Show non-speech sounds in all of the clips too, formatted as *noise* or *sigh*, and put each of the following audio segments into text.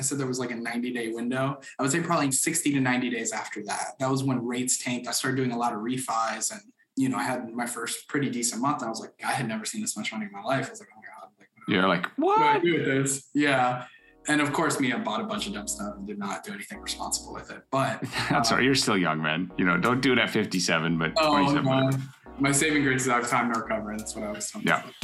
I said there was like a 90 day window. I would say probably 60 to 90 days after that. That was when rates tanked. I started doing a lot of refis and, you know, I had my first pretty decent month. I was like, I had never seen this much money in my life. I was like, oh my God. Like, You're like, what do I do with this? Yeah. And of course, me, I bought a bunch of dumb stuff and did not do anything responsible with it. But *laughs* That's all right. Um, You're still young, man. You know, don't do it at 57, but oh, 27. no. my saving grace is I have time to recover. That's what I was telling Yeah. myself.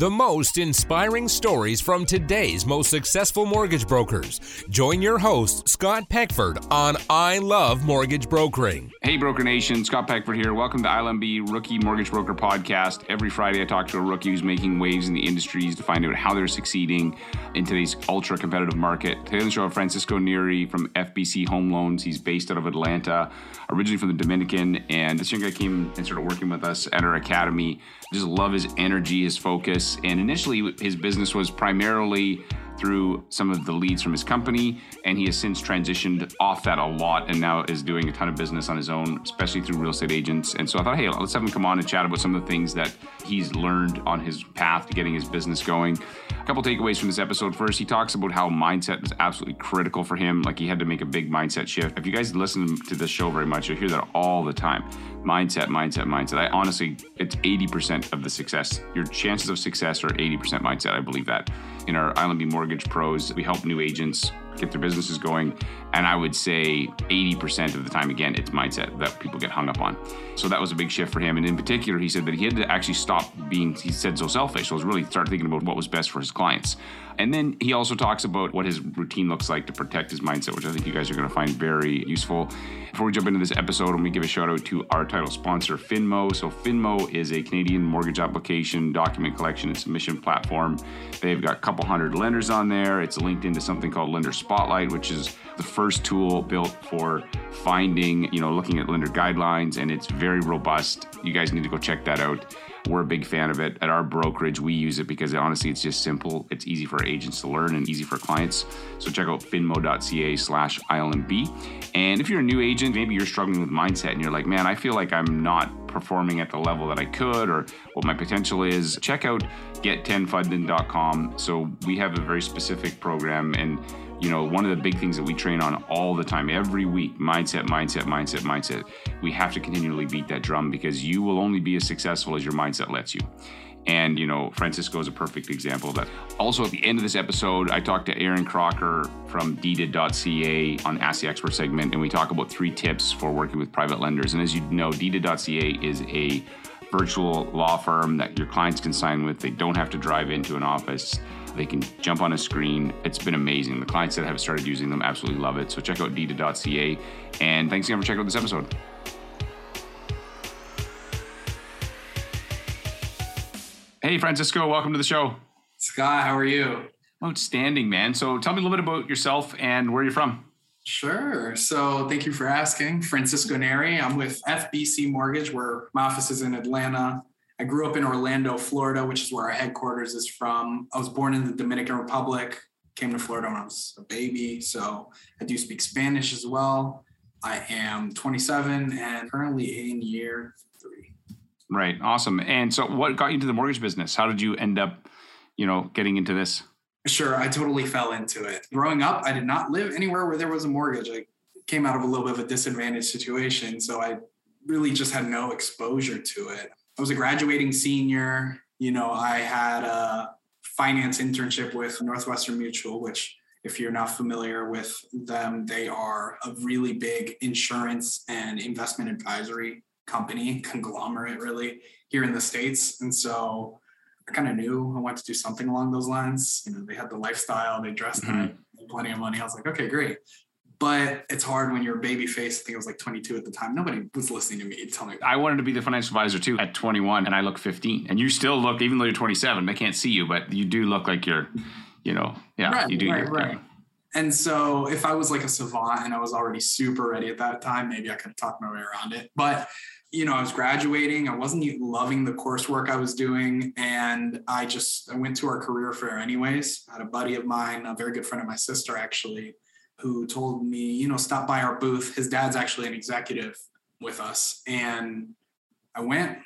The most inspiring stories from today's most successful mortgage brokers. Join your host, Scott Peckford, on I Love Mortgage Brokering. Hey, Broker Nation, Scott Peckford here. Welcome to ILMB Rookie Mortgage Broker Podcast. Every Friday, I talk to a rookie who's making waves in the industries to find out how they're succeeding in today's ultra competitive market. Today on the show, Francisco Neri from FBC Home Loans. He's based out of Atlanta, originally from the Dominican. And this young guy came and started working with us at our academy. Just love his energy, his focus. And initially, his business was primarily through some of the leads from his company, and he has since transitioned off that a lot and now is doing a ton of business on his own, especially through real estate agents. And so I thought, hey, let's have him come on and chat about some of the things that he's learned on his path to getting his business going. A couple takeaways from this episode. First, he talks about how mindset was absolutely critical for him. Like he had to make a big mindset shift. If you guys listen to this show very much, you'll hear that all the time. Mindset, mindset, mindset. I honestly, it's 80% of the success. Your chances of success are 80% mindset. I believe that. In our ILMB Mortgage Pros, we help new agents get their businesses going. And I would say 80% of the time, again, it's mindset that people get hung up on. So that was a big shift for him. And in particular, he said that he had to actually stop being, he said, so selfish. So it was really start thinking about what was best for his clients. And then he also talks about what his routine looks like to protect his mindset, which I think you guys are going to find very useful. Before we jump into this episode, let me give a shout out to our title sponsor, Finmo. So, Finmo is a Canadian mortgage application, document collection, and submission platform. They've got a couple hundred lenders on there. It's linked into something called Lender Spotlight, which is the first tool built for finding, you know, looking at lender guidelines, and it's very robust. You guys need to go check that out. We're a big fan of it. At our brokerage, we use it because honestly, it's just simple. It's easy for agents to learn and easy for clients. So check out finmo.ca slash ILMB. And if you're a new agent, maybe you're struggling with mindset and you're like, man, I feel like I'm not performing at the level that I could or what my potential is, check out get10funding.com. So we have a very specific program and you know, one of the big things that we train on all the time, every week mindset, mindset, mindset, mindset. We have to continually beat that drum because you will only be as successful as your mindset lets you. And, you know, Francisco is a perfect example of that. Also, at the end of this episode, I talked to Aaron Crocker from deeded.ca on Ask the Expert segment, and we talk about three tips for working with private lenders. And as you know, deeded.ca is a virtual law firm that your clients can sign with. They don't have to drive into an office. They can jump on a screen. It's been amazing. The clients that have started using them absolutely love it. So check out deeded.ca. And thanks again for checking out this episode. Hey, Francisco, welcome to the show. Scott, how are you? Outstanding, man. So tell me a little bit about yourself and where you're from. Sure. So thank you for asking. Francisco Neri. I'm with FBC Mortgage, where my office is in Atlanta. I grew up in Orlando, Florida, which is where our headquarters is from. I was born in the Dominican Republic, came to Florida when I was a baby. So I do speak Spanish as well. I am 27 and currently in year three. Right. Awesome. And so what got you into the mortgage business? How did you end up, you know, getting into this? Sure, I totally fell into it. Growing up, I did not live anywhere where there was a mortgage. I came out of a little bit of a disadvantaged situation. So I really just had no exposure to it. I was a graduating senior. You know, I had a finance internship with Northwestern Mutual, which, if you're not familiar with them, they are a really big insurance and investment advisory company, conglomerate, really, here in the States. And so I kind of knew I wanted to do something along those lines. You know, they had the lifestyle, they dressed Mhm. plenty of money. I was like, okay, great. But it's hard when you're a baby face. I think I was like 22 at the time. Nobody was listening to me tell me. I wanted to be the financial advisor too at 21 and I look 15. And you still look, even though you're 27, they can't see you, but you do look like you're, you know, yeah, Right, you do. right, right. And so if I was like a savant and I was already super ready at that time, maybe I could talk my way around it. But you know, I was graduating. I wasn't even loving the coursework I was doing. And I just I went to our career fair anyways. I had a buddy of mine, a very good friend of my sister actually, who told me, you know, stop by our booth. His dad's actually an executive with us. And I went.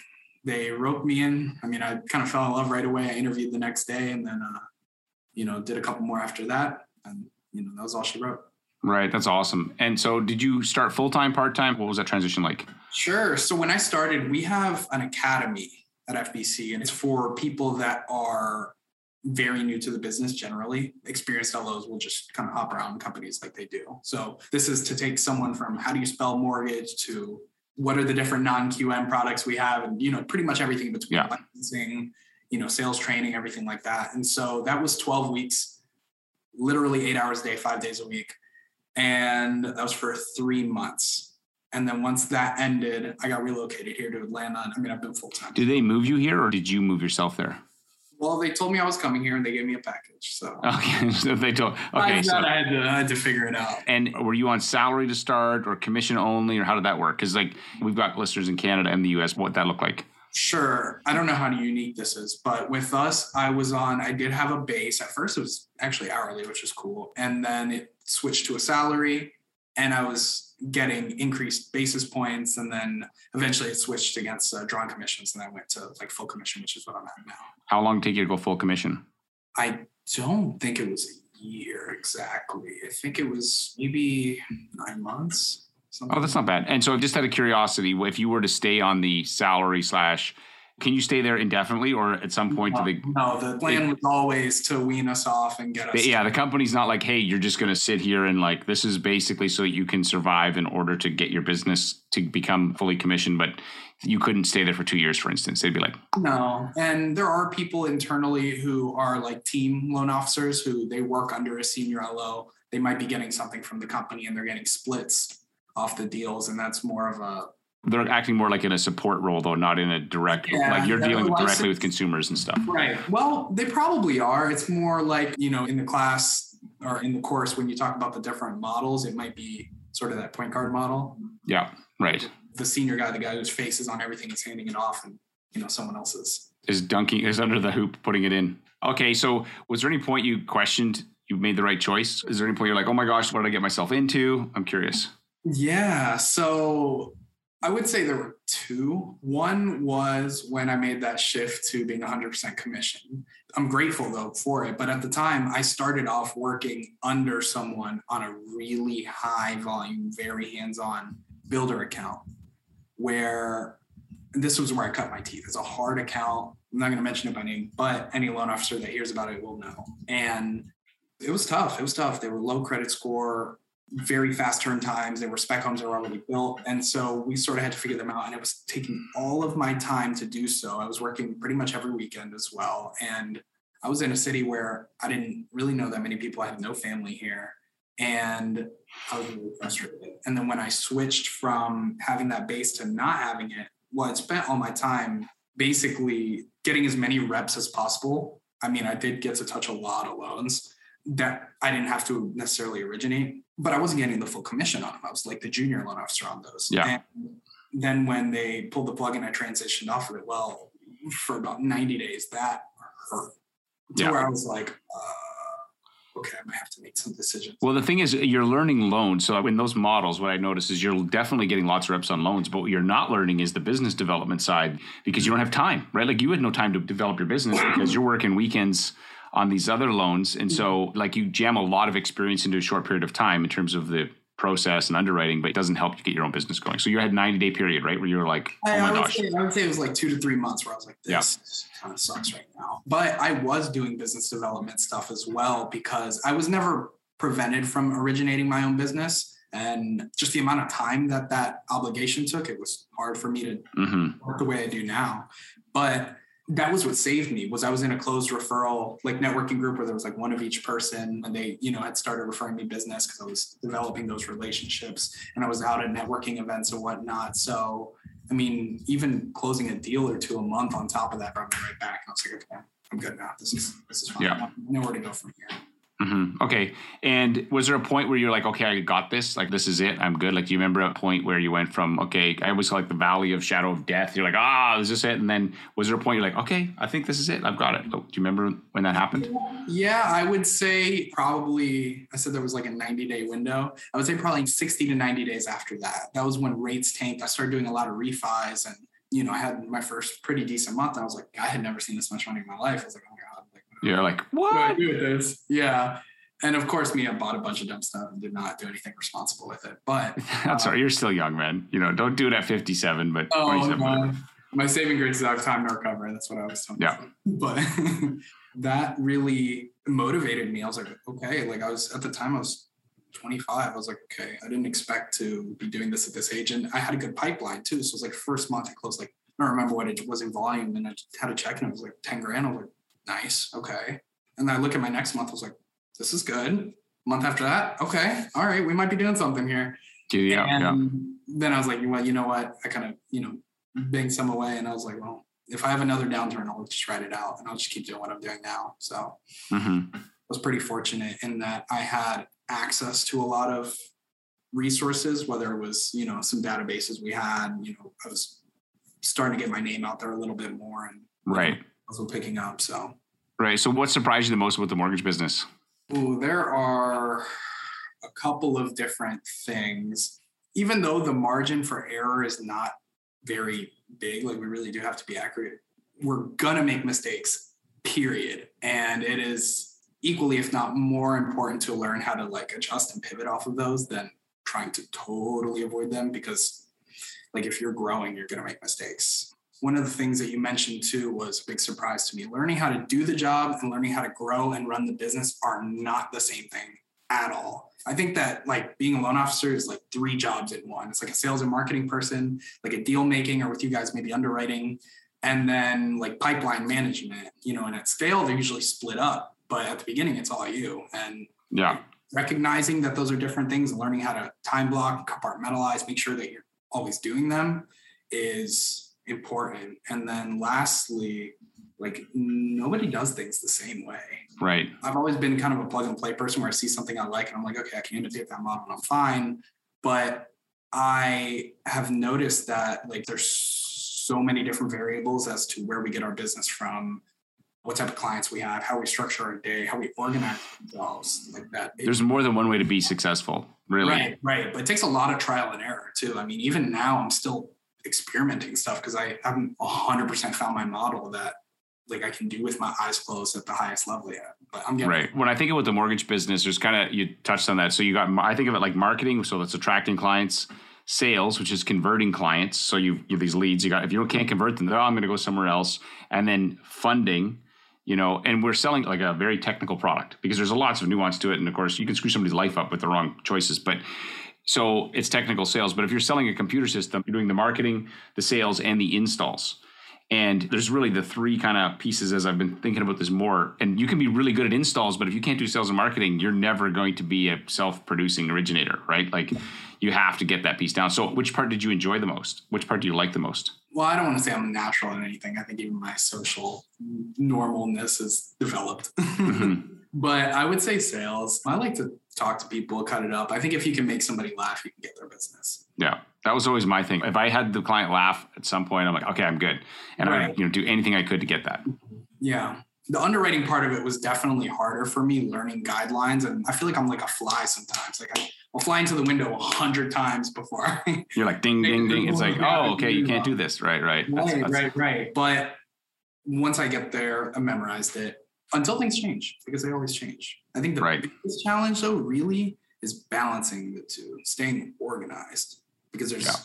They roped me in. I mean, I kind of fell in love right away. I interviewed the next day and then uh you know, did a couple more after that. And, you know, that was all she wrote. Right. That's awesome. And so did you start full time, part time? What was that transition like? Sure. So when I started, we have an academy at FBC, and it's for people that are very new to the business generally. Experienced LOs will just kind of hop around companies like they do. So this is to take someone from how do you spell mortgage to what are the different non-QM products we have, and you know, pretty much everything between yeah. licensing, you know, sales training, everything like that. And so that was 12 weeks, literally eight hours a day, five days a week. And that was for three months. And then once that ended, I got relocated here to Atlanta. I mean, I've been full time. Did they move you here or did you move yourself there? Well, they told me I was coming here and they gave me a package. So *laughs* okay, so they told. Okay, I so I had, to, I had to figure it out. And were you on salary to start or commission only, or how did that work? Because like we've got listeners in Canada and the U.S. What that look like? Sure. I don't know how unique this is, but with us, I was on. I did have a base at first. It was actually hourly, which was cool, and then it switched to a salary, and I was getting increased basis points, and then eventually it switched against uh, drawn commissions, and I went to like full commission, which is what I'm at now. How long did it take you to go full commission? I don't think it was a year exactly. I think it was maybe nine months. Oh, that's not bad. And so, I've just out of curiosity, if you were to stay on the salary slash can you stay there indefinitely, or at some point no, do they? No, the plan was always to wean us off and get us. They, yeah, the company's not like, hey, you're just going to sit here and like this is basically so that you can survive in order to get your business to become fully commissioned, but you couldn't stay there for two years, for instance. They'd be like, no. And there are people internally who are like team loan officers who they work under a senior LO. They might be getting something from the company and they're getting splits off the deals, and that's more of a they're acting more like in a support role though not in a direct yeah, like you're dealing with directly with consumers and stuff. Right. Well they probably are. It's more like you know in the class or in the course when you talk about the different models it might be sort of that point guard model. Yeah right. The senior guy the guy whose face is on everything is handing it off and you know someone else's. Is is dunking is under the hoop putting it in. Okay so was there any point you questioned you made the right choice? Is there any point you're like oh my gosh what did i get myself into? I'm curious. Yeah so I would say there were two. One was when I made that shift to being 100% commission. I'm grateful though for it. But at the time, I started off working under someone on a really high volume, very hands on builder account where this was where I cut my teeth. It's a hard account. I'm not going to mention it by name, but any loan officer that hears about it will know. And it was tough. It was tough. They were low credit score very fast turn times. They were spec homes that were already built. And so we sort of had to figure them out. And it was taking all of my time to do so. I was working pretty much every weekend as well. And I was in a city where I didn't really know that many people. I had no family here. And I was really frustrated. And then when I switched from having that base to not having it, well, I spent all my time basically getting as many reps as possible. I mean, I did get to touch a lot of loans that I didn't have to necessarily originate but I wasn't getting the full commission on them. I was like the junior loan officer on those. Yeah. And then when they pulled the plug and I transitioned off of it, well, for about 90 days, that hurt. To yeah. where I was like, uh, okay, I'm gonna have to make some decisions. Well, the thing is, you're learning loans. So in those models, what I notice is you're definitely getting lots of reps on loans, but what you're not learning is the business development side because you don't have time, right? Like you had no time to develop your business because you're working weekends on these other loans. And so, mm-hmm. like, you jam a lot of experience into a short period of time in terms of the process and underwriting, but it doesn't help you get your own business going. So you had 90 day period, right? Where you were like, oh I, my I gosh. Say, I would say it was like two to three months where I was like, this yeah. kind of sucks right now. But I was doing business development stuff as well because I was never prevented from originating my own business. And just the amount of time that that obligation took, it was hard for me to mm-hmm. work the way I do now. But that was what saved me was I was in a closed referral like networking group where there was like one of each person and they you know had started referring me business because I was developing those relationships and I was out at networking events and whatnot. So I mean even closing a deal or two a month on top of that brought me right back and I was like okay I'm good now. This is this is fine. Yeah. I know where to go from here Mm-hmm. Okay. And was there a point where you're like, okay, I got this. Like, this is it. I'm good. Like, do you remember a point where you went from, okay, I was like the valley of shadow of death. You're like, ah, is this it? And then was there a point you're like, okay, I think this is it. I've got it. Do you remember when that happened? Yeah, I would say probably, I said there was like a 90 day window. I would say probably 60 to 90 days after that. That was when rates tanked. I started doing a lot of refis and, you know, I had my first pretty decent month. I was like, I had never seen this much money in my life. I was like, You're like, what do I what? do with this? Yeah. And of course, me, I bought a bunch of dumb stuff and did not do anything responsible with it. But *laughs* That's all right. You're still young, man. You know, don't do it at 57, but oh, 27. whatever. no. my saving grace is I have time to recover. That's what I was telling Yeah. myself. But *laughs* that really motivated me. I was like, okay, like I was at the time I was 25. I was like, okay, I didn't expect to be doing this at this age. And I had a good pipeline too. So it was like first month I closed like I don't remember what it was in volume and I had a check and it was like 10 grand. I was like, nice, okay. And then I look at my next month, I was like, this is good. Month after that, okay, all right, we might be doing something here. Yeah, yeah. and then I was like, well, you know what? I kind of, you know, banged some away and I was like, well, if I have another downturn, I'll just write it out and I'll just keep doing what I'm doing now. So hmm I was pretty fortunate in that I had access to a lot of resources, whether it was, you know, some databases we had, you know, I was starting to get my name out there a little bit more and Right. Also picking up. So Right. So, what surprised you the most about the mortgage business? Ooh, there are a couple of different things. Even though the margin for error is not very big, like we really do have to be accurate, we're gonna make mistakes, period. And it is equally, if not more important to learn how to like adjust and pivot off of those than trying to totally avoid them because like if you're growing, you're gonna make mistakes one of the things that you mentioned too was a big surprise to me. Learning how to do the job and learning how to grow and run the business are not the same thing at all. I think that like being a loan officer is like three jobs in one. It's like a sales and marketing person, like a deal making, or with you guys, maybe underwriting, and then like pipeline management, you know, and at scale, they're usually split up. But at the beginning, it's all you. And Yeah. recognizing that those are different things and learning how to time block, compartmentalize, make sure that you're always doing them is important. And then lastly, like nobody does things the same way. Right. I've always been kind of a plug and play person where I see something I like and I'm like, okay, I can imitate that model and I'm fine. But I have noticed that like there's so many different variables as to where we get our business from, what type of clients we have, how we structure our day, how we organize ourselves, like that. There's more than one way to be successful, really. Right, right. But it takes a lot of trial and error too. I mean, even now I'm still experimenting stuff because I haven't hundred percent found my model that like I can do with my eyes closed at the highest level yet. But I'm getting Right. When I think about the mortgage business, there's kind of you touched on that. So you got I think of it like marketing, so that's attracting clients, sales, which is converting clients. So you you these leads. You got if you can't convert them, oh, I'm going to go somewhere else, and then funding. You know, and we're selling like a very technical product because there's a lots of nuance to it, and of course you can screw somebody's life up with the wrong choices. But so it's technical sales. But if you're selling a computer system, you're doing the marketing, the sales, and the installs. And there's really the three kind of pieces as I've been thinking about this more. And you can be really good at installs, but if you can't do sales and marketing, you're never going to be a self producing originator, right? Like you have to get that piece down. So, which part did you enjoy the most? Which part do you like the most? well, I don't want to say I'm natural in anything. I think even my social normalness is developed. Mhm. *laughs* but I would say sales. I like to talk to people, cut it up. I think if you can make somebody laugh, you can get their business. Yeah, that was always my thing. If I had the client laugh at some point, I'm like, okay, I'm good, and I Right. you know do anything I could to get that. Yeah. The underwriting part of it was definitely harder for me learning guidelines. And I feel like I'm like a fly sometimes. Like I, I'll fly into the window a hundred times before *laughs* You're like ding, ding, ding. It's like, oh, okay, you can't do this, right, right. That's- right, that's- right, right. But once I get there, I memorized it until things change because they always change. I think the Right. biggest challenge, though, really is balancing the two, staying organized. Because there's, Yeah.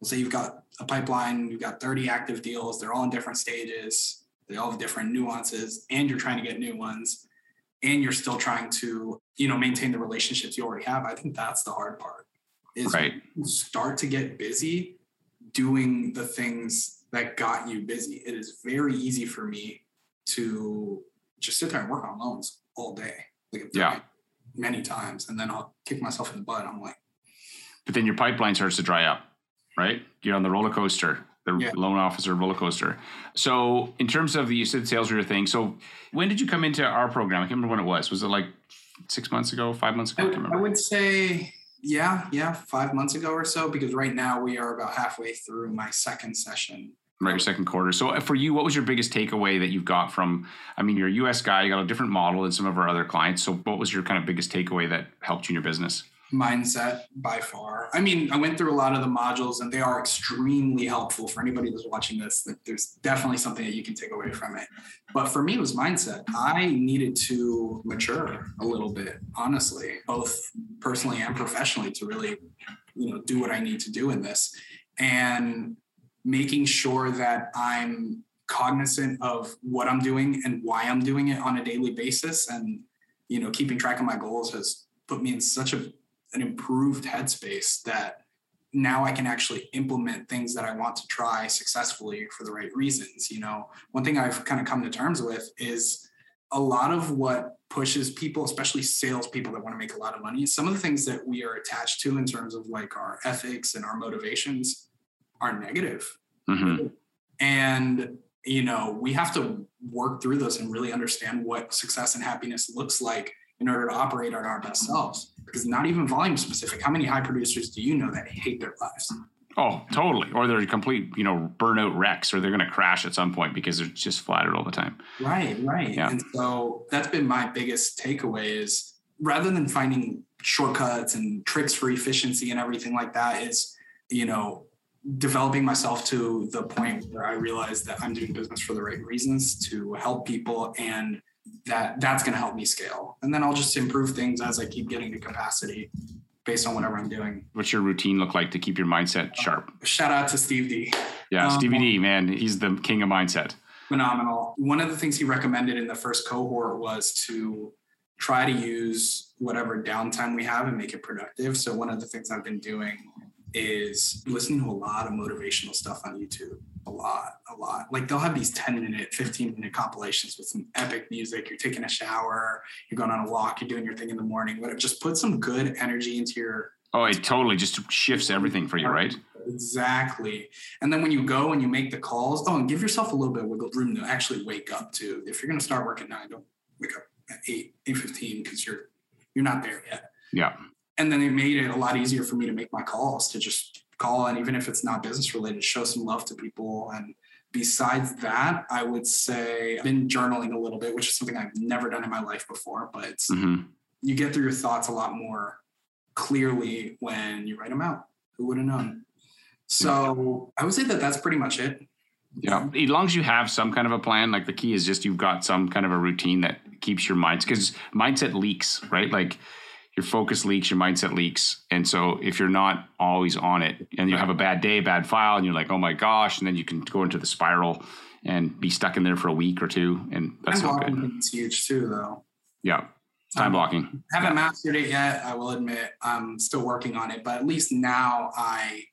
we'll say you've got a pipeline, you've got 30 active deals, they're all in different stages, they all have different nuances, and you're trying to get new ones, and you're still trying to, you know, maintain the relationships you already have. I think that's the hard part. Is Right. start to get busy doing the things that got you busy. It is very easy for me to just sit there and work on loans all day. Like Yeah. many times, and then I'll kick myself in the butt. I'm like, But then your pipeline starts to dry up, right? You're on the roller coaster, the Yeah. loan officer roller coaster. So, in terms of the you said sales were your thing. So, when did you come into our program? I can't remember when it was. Was it like six months ago, five months ago? I can't I would say, yeah, yeah, five months ago or so, because right now we are about halfway through my second session. Right, your second quarter. So, uh, for you, what was your biggest takeaway that you've got from? I mean, you're a U.S. guy. You got a different model than some of our other clients. So, what was your kind of biggest takeaway that helped you in your business? mindset by far. I mean, I went through a lot of the modules and they are extremely helpful for anybody that's watching this. That there's definitely something that you can take away from it. But for me, it was mindset. I needed to mature a little bit, honestly, both personally and professionally to really, you know, do what I need to do in this. And making sure that I'm cognizant of what I'm doing and why I'm doing it on a daily basis and you know keeping track of my goals has put me in such a an improved headspace that now I can actually implement things that I want to try successfully for the right reasons. You know, one thing I've kind of come to terms with is a lot of what pushes people, especially salespeople that want to make a lot of money, some of the things that we are attached to in terms of like our ethics and our motivations are negative. Mm-hmm. And you know, we have to work through those and really understand what success and happiness looks like in order to operate at our best selves. Because not even volume specific. How many high producers do you know that hate their lives? Oh, totally. Or they're complete, you know, burnout wrecks, or they're going to crash at some point because they're just flattered all the time. Right, right. Yeah. And so that's been my biggest takeaway is rather than finding shortcuts and tricks for efficiency and everything like that, is you know developing myself to the point where I realize that I'm doing business for the right reasons to help people and that that's going to help me scale. And then I'll just improve things as I keep getting to capacity based on whatever I'm doing. What's your routine look like to keep your mindset sharp? Shout out to Steve D. Yeah, Um, Stevie D, man, he's the king of mindset. phenomenal. One of the things he recommended in the first cohort was to try to use whatever downtime we have and make it productive. So one of the things I've been doing is listening to a lot of motivational stuff on YouTube. A lot, a lot. Like they'll have these 10 minute, 15 minute compilations with some epic music. You're taking a shower, you're going on a walk, you're doing your thing in the morning, but just put some good energy into your Oh, it totally just shifts everything for you, right? Exactly. And then when you go and you make the calls, oh, and give yourself a little bit of wiggle room to actually wake up too. If you're going to start working nine, don't wake up at eight, eight fifteen because you're you're not there yet. Yeah. And then it made it a lot easier for me to make my calls to just call and even if it's not business related, show some love to people. And besides that, I would say I've been journaling a little bit, which is something I've never done in my life before, but it's, hmm you get through your thoughts a lot more clearly when you write them out. Who would have known? So I would say that that's pretty much it. Yeah. As long as you have some kind of a plan, like the key is just you've got some kind of a routine that keeps your minds because mindset leaks, right? Like your focus leaks, your mindset leaks. And so if you're not always on it and you have a bad day, bad file, and you're like, oh my gosh, and then you can go into the spiral and be stuck in there for a week or two. And that's Time not blocking good. is huge too, though. Yeah. Time um, blocking. Haven't mastered it yet. I will admit I'm still working on it, but at least now I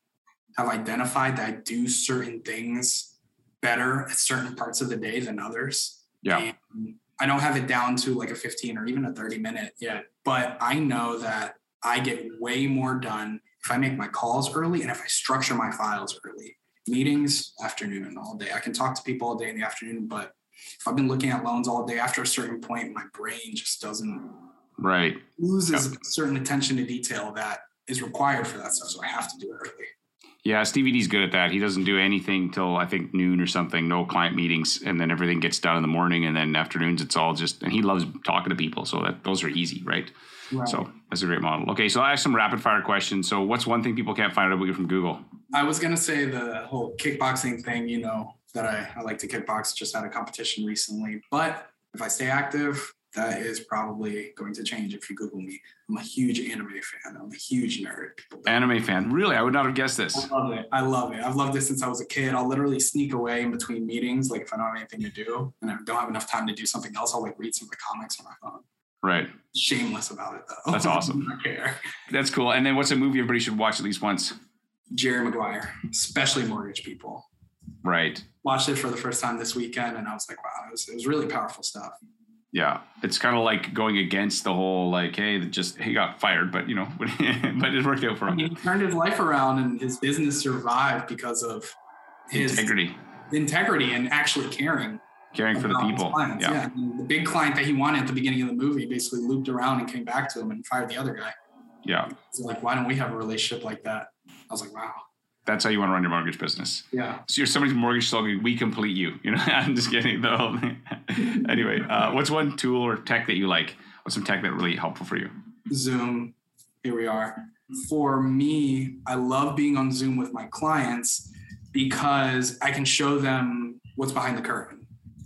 have identified that I do certain things better at certain parts of the day than others. Yeah. And I don't have it down to like a 15 or even a 30 minute yet, but I know that I get way more done if I make my calls early and if I structure my files early. Meetings, afternoon, all day. I can talk to people all day in the afternoon, but if I've been looking at loans all day, after a certain point, my brain just doesn't Right. loses a certain attention to detail that is required for that stuff. So I have to do it early. Yeah, Stevie D's good at that. He doesn't do anything till I think noon or something. No client meetings, and then everything gets done in the morning, and then afternoons it's all just. And he loves talking to people, so that those are easy, right? Right. So that's a great model. Okay, so I have some rapid fire questions. So what's one thing people can't find out about you from Google? I was gonna say the whole kickboxing thing, you know, that I, I like to kickbox, just had a competition recently. But if I stay active, that is probably going to change if you Google me. I'm a huge anime fan. I'm a huge nerd. Anime fan. Really, I would not have guessed this. I love it. I love it. I've loved it since I was a kid. I'll literally sneak away in between meetings, like if I don't have anything to do and I don't have enough time to do something else, I'll like read some of the comics on my phone. Right. Shameless about it though. That's awesome. *laughs* I care. That's cool. And then what's a movie everybody should watch at least once? Jerry Maguire, especially mortgage people. Right. Watched it for the first time this weekend and I was like, wow, it was, it was really powerful stuff. Yeah. It's kind of like going against the whole like, hey, just he got fired, but you know, *laughs* but it worked out for him. he turned his life around and his business survived because of his Integrity, integrity and actually caring. caring for the people. clients. Yeah. I the big client that he wanted at the beginning of the movie basically looped around and came back to him and fired the other guy. Yeah. So like, why don't we have a relationship like that? I was like, wow. That's how you want to run your mortgage business. Yeah. So you're somebody's mortgage slogan, we complete you. You know, *laughs* I'm just kidding. The whole thing. anyway, uh, what's one tool or tech that you like? What's some tech that really helpful for you? Zoom, here we are. For me, I love being on Zoom with my clients because I can show them what's behind the curtain.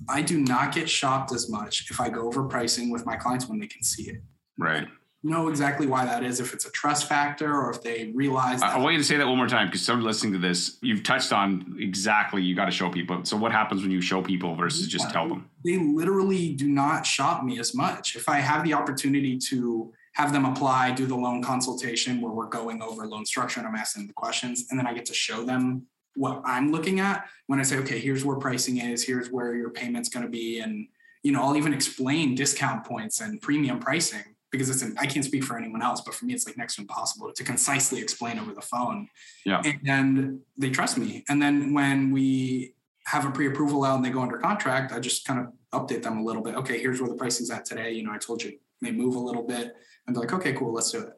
I do not get shopped as much if I go over pricing with my clients when they can see it. Right. Know exactly why that is, if it's a trust factor or if they realize. I, I want you to say that one more time because somebody listening to this, you've touched on exactly you got to show people. So what happens when you show people versus just tell them? They literally do not shop me as much. If I have the opportunity to have them apply, do the loan consultation where we're going over loan structure and I'm asking the questions, and then I get to show them what I'm looking at when I say, okay, here's where pricing is, here's where your payment's going to be, and you know, I'll even explain discount points and premium pricing because it's an, I can't speak for anyone else, but for me, it's like next to impossible to concisely explain over the phone. Yeah. And they trust me. And then when we have a pre-approval out and they go under contract, I just kind of update them a little bit. Okay, here's where the pricing's at today. You know, I told you they move a little bit. And they're like, okay, cool, let's do it.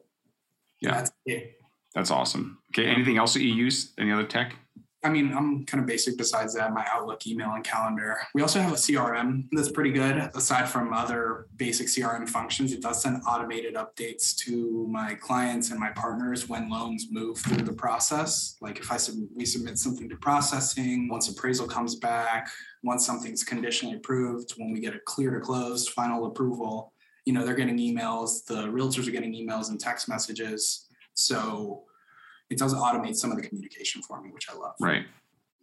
Yeah. That's it. That's awesome. Okay. Anything else that you use? Any other tech? I mean, I'm kind of basic besides that, my Outlook email and calendar. We also have a CRM that's pretty good. Aside from other basic CRM functions, it does send automated updates to my clients and my partners when loans move through the process. Like if I sub- we submit something to processing, once appraisal comes back, once something's conditionally approved, when we get a clear to close final approval, you know, they're getting emails, the realtors are getting emails and text messages. So it does automate some of the communication for me, which I love. Right.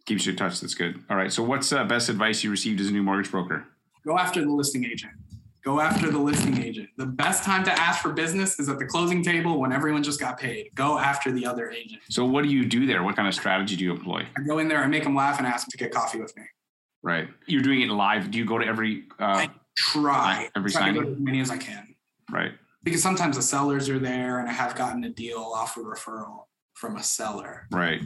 Keeps you in touch. That's good. All right. So what's uh, best advice you received as a new mortgage broker? Go after the listing agent. Go after the listing agent. The best time to ask for business is at the closing table when everyone just got paid. Go after the other agent. So what do you do there? What kind of strategy do you employ? I go in there, I make them laugh and ask them to get coffee with me. Right. You're doing it live. Do you go to every? Uh, I try. Every try to go to as many as I can. right. Because sometimes the sellers are there and I have gotten a deal off a referral from a seller, Right.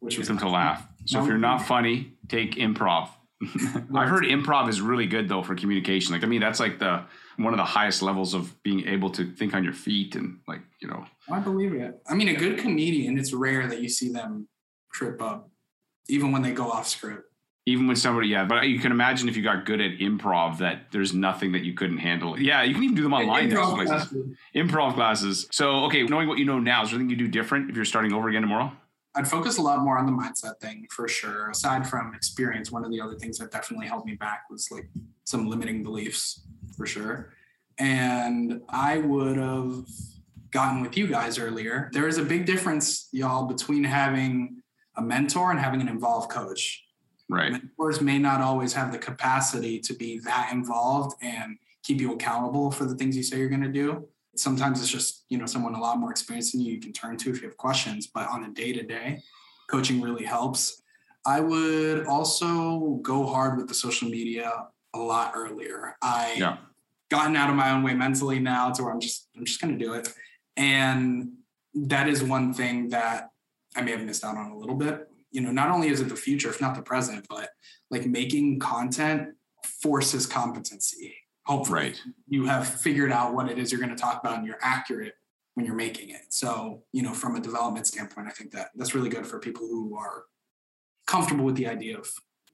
which Get was them to laugh. So if you're not funny, take improv. *laughs* I've heard improv is really good though for communication. Like I mean, that's like the one of the highest levels of being able to think on your feet and like you know. I believe it. I mean, a good comedian, it's rare that you see them trip up, even when they go off script. Even when somebody, yeah, but you can imagine if you got good at improv, that there's nothing that you couldn't handle. Yeah, you can even do them online. Improv classes. Improv classes. So, okay, knowing what you know now, is there anything you do different if you're starting over again tomorrow? I'd focus a lot more on the mindset thing for sure. Aside from experience, one of the other things that definitely held me back was like some limiting beliefs for sure. And I would have gotten with you guys earlier. There is a big difference, y'all, between having a mentor and having an involved coach. Right. Mentors may not always have the capacity to be that involved and keep you accountable for the things you say you're going to do. Sometimes it's just, you know, someone a lot more experienced than you you can turn to if you have questions, but on a day to day, coaching really helps. I would also go hard with the social media a lot earlier. I Yeah. gotten out of my own way mentally now to where I'm just I'm just going to do it. And that is one thing that I may have missed out on a little bit. You know, not only is it the future, if not the present, but like making content forces competency. Hopefully, Right. you have figured out what it is you're going to talk about and you're accurate when you're making it. So, you know, from a development standpoint, I think that that's really good for people who are comfortable with the idea of,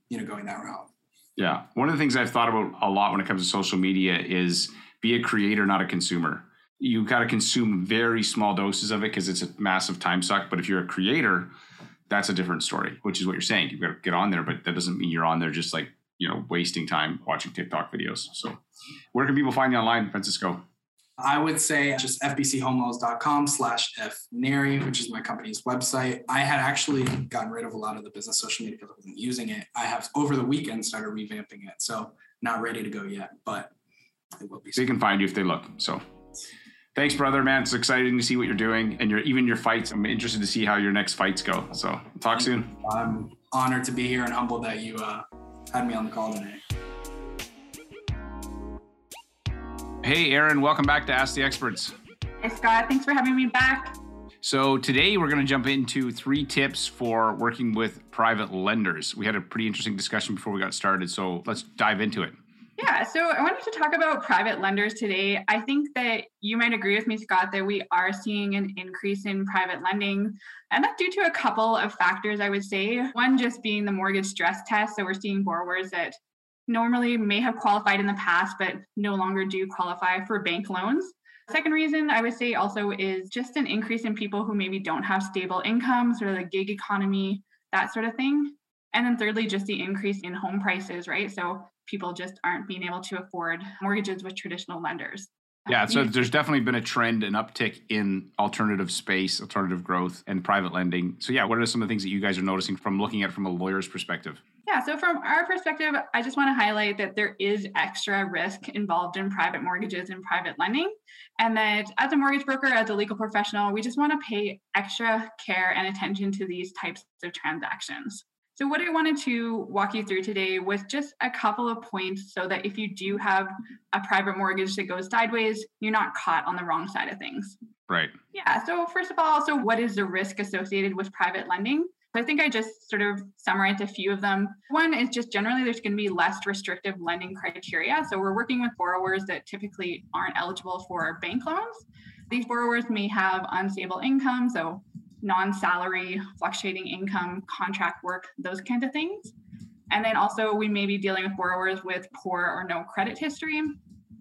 you know, going that route. Yeah. One of the things I've thought about a lot when it comes to social media is be a creator, not a consumer. You got to consume very small doses of it because it's a massive time suck. But if you're a creator, that's a different story, which is what you're saying. You've got to get on there, but that doesn't mean you're on there just like, you know, wasting time watching TikTok videos. So where can people find you online, Francisco? I would say just fbchomeloans.com slash fneri, which is my company's website. I had actually gotten rid of a lot of the business social media because I wasn't using it. I have over the weekend started revamping it. So not ready to go yet, but it will be. They can find you if they look. So thanks, brother, man. It's exciting to see what you're doing and your even your fights. I'm interested to see how your next fights go. So talk soon. I'm honored to be here and humbled that you uh, had me on the call today. Hey, Aaron, welcome back to Ask the Experts. Hey, Scott. Thanks for having me back. So, today we're going to jump into three tips for working with private lenders. We had a pretty interesting discussion before we got started, so let's dive into it. Yeah, so I wanted to talk about private lenders today. I think that you might agree with me, Scott, that we are seeing an increase in private lending, and that's due to a couple of factors, I would say. One just being the mortgage stress test. So we're seeing borrowers that normally may have qualified in the past, but no longer do qualify for bank loans. Second reason I would say also is just an increase in people who maybe don't have stable income, sort of the gig economy, that sort of thing. And then thirdly, just the increase in home prices, right? So people just aren't being able to afford mortgages with traditional lenders. Yeah, um, so there's definitely been a trend, an uptick in alternative space, alternative growth, and private lending. So, yeah, what are some of the things that you guys are noticing from looking at it from a lawyer's perspective? Yeah, so from our perspective, I just want to highlight that there is extra risk involved in private mortgages and private lending. And that as a mortgage broker, as a legal professional, we just want to pay extra care and attention to these types of transactions. So, what I wanted to walk you through today was just a couple of points so that if you do have a private mortgage that goes sideways, you're not caught on the wrong side of things. Right. Yeah. So, first of all, so what is the risk associated with private lending? I think I just sort of summarized a few of them. One is just generally there's going to be less restrictive lending criteria. So we're working with borrowers that typically aren't eligible for bank loans. These borrowers may have unstable income, so non salary, fluctuating income, contract work, those kinds of things. And then also, we may be dealing with borrowers with poor or no credit history.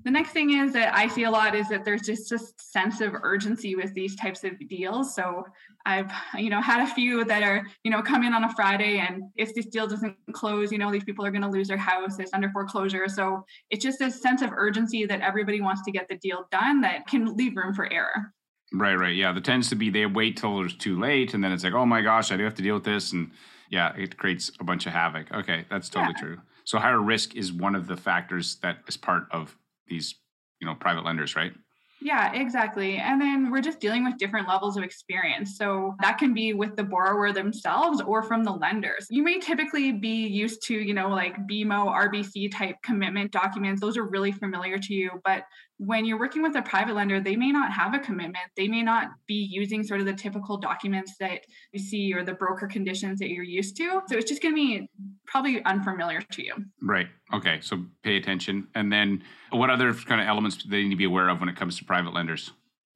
The next thing is that I see a lot is that there's just a sense of urgency with these types of deals. So I've, you know, had a few that are, you know, come in on a Friday and if this deal doesn't close, you know, these people are going to lose their house, it's under foreclosure. So it's just a sense of urgency that everybody wants to get the deal done that can leave room for error. Right, right. Yeah. There tends to be they wait till it's too late and then it's like, oh my gosh, I do have to deal with this. And yeah, it creates a bunch of havoc. Okay, that's totally yeah. true. So higher risk is one of the factors that is part of these, you know, private lenders, right? Yeah, exactly. And then we're just dealing with different levels of experience. So that can be with the borrower themselves or from the lenders. You may typically be used to, you know, like BMO, RBC type commitment documents. Those are really familiar to you. But when you're working with a private lender, they may not have a commitment. They may not be using sort of the typical documents that you see or the broker conditions that you're used to. So it's just going to be probably unfamiliar to you. Right. Okay. So pay attention. And then what other kind of elements do they need to be aware of when it comes to private lenders?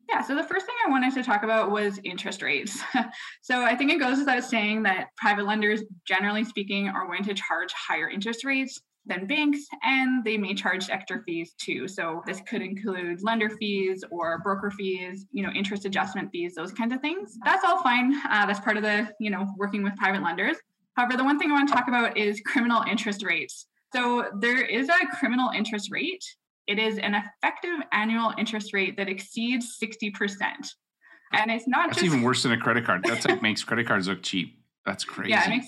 Yeah, so the first thing I wanted to talk about was interest rates. *laughs* so I think it goes without saying that private lenders, generally speaking, are going to charge higher interest rates than banks, and they may charge extra fees too. So this could include lender fees or broker fees, you know, interest adjustment fees, those kinds of things. That's all fine. Uh, that's part of the, you know, working with private lenders. However, the one thing I want to talk about is criminal interest rates. So there is a criminal interest rate. It is an effective annual interest rate that exceeds 60%. And it's not That's just even worse than a credit card. That's like makes credit cards look cheap. That's crazy. *laughs* Yeah, it makes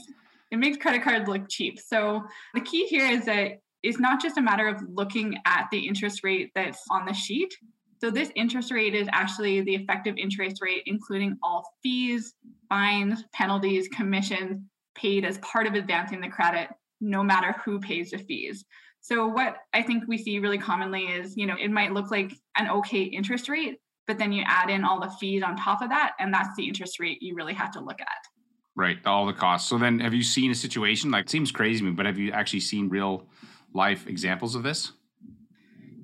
it makes credit cards look cheap. So the key here is that it's not just a matter of looking at the interest rate that's on the sheet. So this interest rate is actually the effective interest rate, including all fees, fines, penalties, commissions paid as part of advancing the credit, no matter who pays the fees. So what I think we see really commonly is, you know, it might look like an okay interest rate, but then you add in all the fees on top of that, and that's the interest rate you really have to look at. Right, all the costs. So then, have you seen a situation like seems crazy to me, but have you actually seen real life examples of this?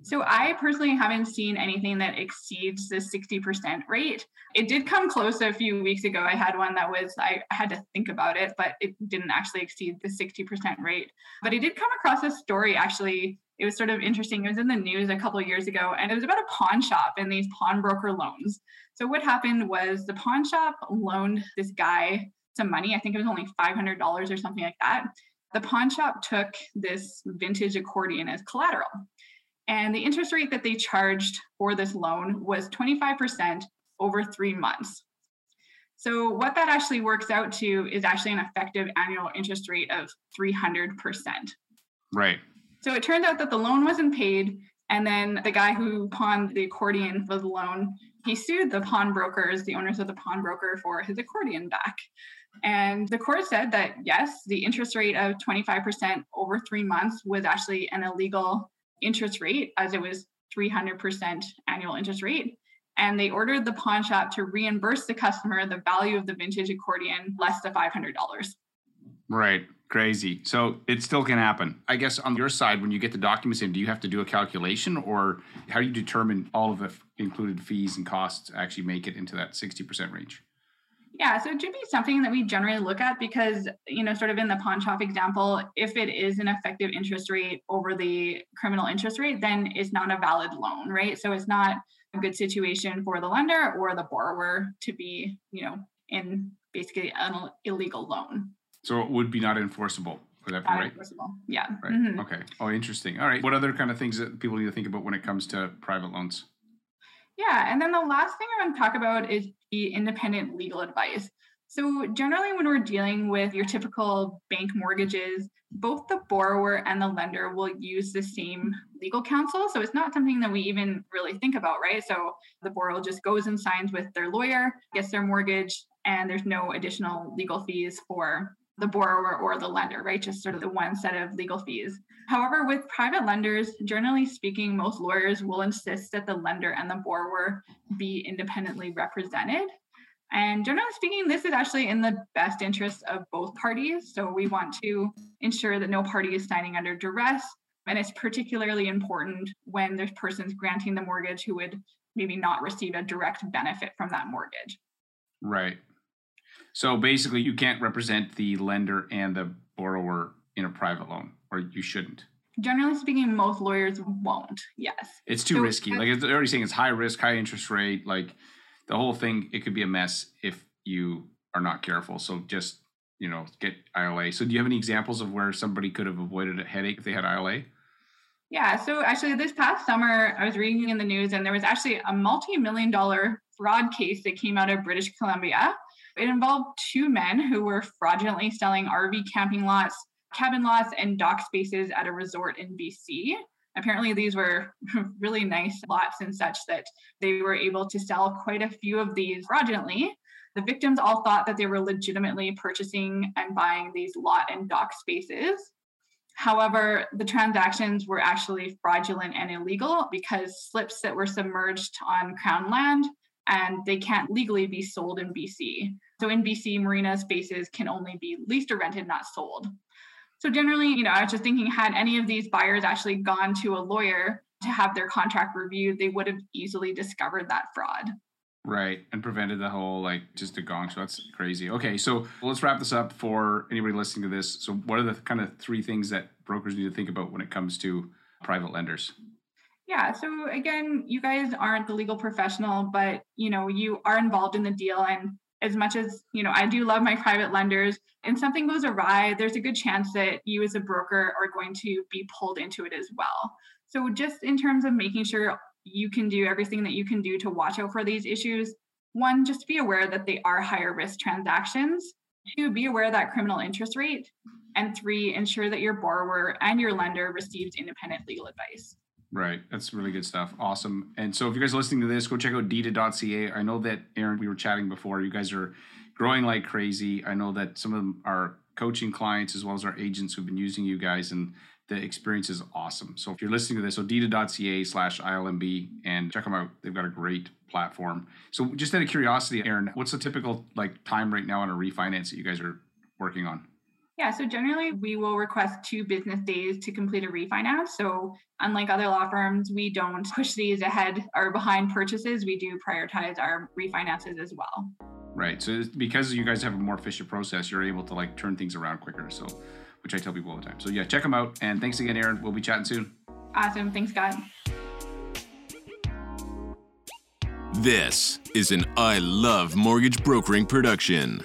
So I personally haven't seen anything that exceeds the 60% rate. It did come close a few weeks ago. I had one that was, I had to think about it, but it didn't actually exceed the 60% rate. But I did come across a story actually. It was sort of interesting. It was in the news a couple years ago, and it was about a pawn shop and these pawnbroker loans. So what happened was the pawn shop loaned this guy some money. I think it was only $500 or something like that. The pawn shop took this vintage accordion as collateral. And the interest rate that they charged for this loan was 25% over three months. So, what that actually works out to is actually an effective annual interest rate of 300%. Right. So, it turns out that the loan wasn't paid. And then the guy who pawned the accordion for the loan, he sued the pawnbrokers, the owners of the pawnbroker, for his accordion back. And the court said that yes, the interest rate of 25% over three months was actually an illegal interest rate, as it was 300% annual interest rate. And they ordered the pawn shop to reimburse the customer the value of the vintage accordion less than $500. Right. Crazy. So it still can happen. I guess on your side, when you get the documents in, do you have to do a calculation or how do you determine all of the included fees and costs actually make it into that 60% range? Yeah, so it should be something that we generally look at because, you know, sort of in the pawn shop example, if it is an effective interest rate over the criminal interest rate, then it's not a valid loan, right? So it's not a good situation for the lender or the borrower to be, you know, in basically an illegal loan. So it would be not enforceable. Would that be Not right? enforceable. Yeah. Right. Mhm. Okay. Oh, interesting. All right. What other kind of things that people need to think about when it comes to private loans? Yeah, and then the last thing I want to talk about is the independent legal advice. So, generally, when we're dealing with your typical bank mortgages, both the borrower and the lender will use the same legal counsel. So, it's not something that we even really think about, right? So, the borrower just goes and signs with their lawyer, gets their mortgage, and there's no additional legal fees for the borrower or the lender, right? Just sort of the one set of legal fees. However, with private lenders, generally speaking, most lawyers will insist that the lender and the borrower be independently represented. And generally speaking, this is actually in the best interest of both parties. So we want to ensure that no party is signing under duress. And it's particularly important when there's persons granting the mortgage who would maybe not receive a direct benefit from that mortgage. Right. So basically, you can't represent the lender and the borrower in a private loan, or you shouldn't. Generally speaking, most lawyers won't. Yes. It's too So risky. Like it's already saying, it's high risk, high interest rate. Like the whole thing, it could be a mess if you are not careful. So just you know, get ILA. So do you have any examples of where somebody could have avoided a headache if they had ILA? Yeah, so actually, this past summer, I was reading in the news, and there was actually a multi million dollar fraud case that came out of British Columbia. It involved two men who were fraudulently selling RV camping lots, cabin lots, and dock spaces at a resort in BC. Apparently, these were *laughs* really nice lots and such that they were able to sell quite a few of these fraudulently. The victims all thought that they were legitimately purchasing and buying these lot and dock spaces. However, the transactions were actually fraudulent and illegal because slips that were submerged on Crown land and they can't legally be sold in BC. So in BC, marina spaces can only be leased or rented, not sold. So generally, you know, I was just thinking had any of these buyers actually gone to a lawyer to have their contract reviewed, they would have easily discovered that fraud. Right. And prevented the whole like just a gong. So that's crazy. Okay. So let's wrap this up for anybody listening to this. So what are the kind of three things that brokers need to think about when it comes to private lenders? Yeah, so again, you guys aren't the legal professional, but you know, you are involved in the deal and as much as, you know, I do love my private lenders and something goes awry, there's a good chance that you as a broker are going to be pulled into it as well. So just in terms of making sure you can do everything that you can do to watch out for these issues, one, just be aware that they are higher risk transactions. Two, be aware of that criminal interest rate. And three, ensure that your borrower and your lender receives independent legal advice. Right. That's really good stuff. Awesome. And so if you guys are listening to this, go check out deeded.ca. I know that, Aaron, we were chatting before. You guys are growing like crazy. I know that some of are coaching clients as well as our agents who've been using you guys, and the experience is awesome. So if you're listening to this, so deeded.ca slash ILMB and check them out. They've got a great platform. So just out of curiosity, Aaron, what's the typical like time right now on a refinance that you guys are working on? Yeah, so generally we will request two business days to complete a refinance. So, unlike other law firms, we don't *laughs* push these ahead or behind purchases. We do prioritize our refinances as well. Right. So because you guys have a more efficient process, you're able to like turn things around quicker. So, which I tell people all the time. So yeah, check them out. And thanks again, Aaron. We'll be chatting soon. Awesome. Thanks, Scott. This is an I Love Mortgage Brokering production.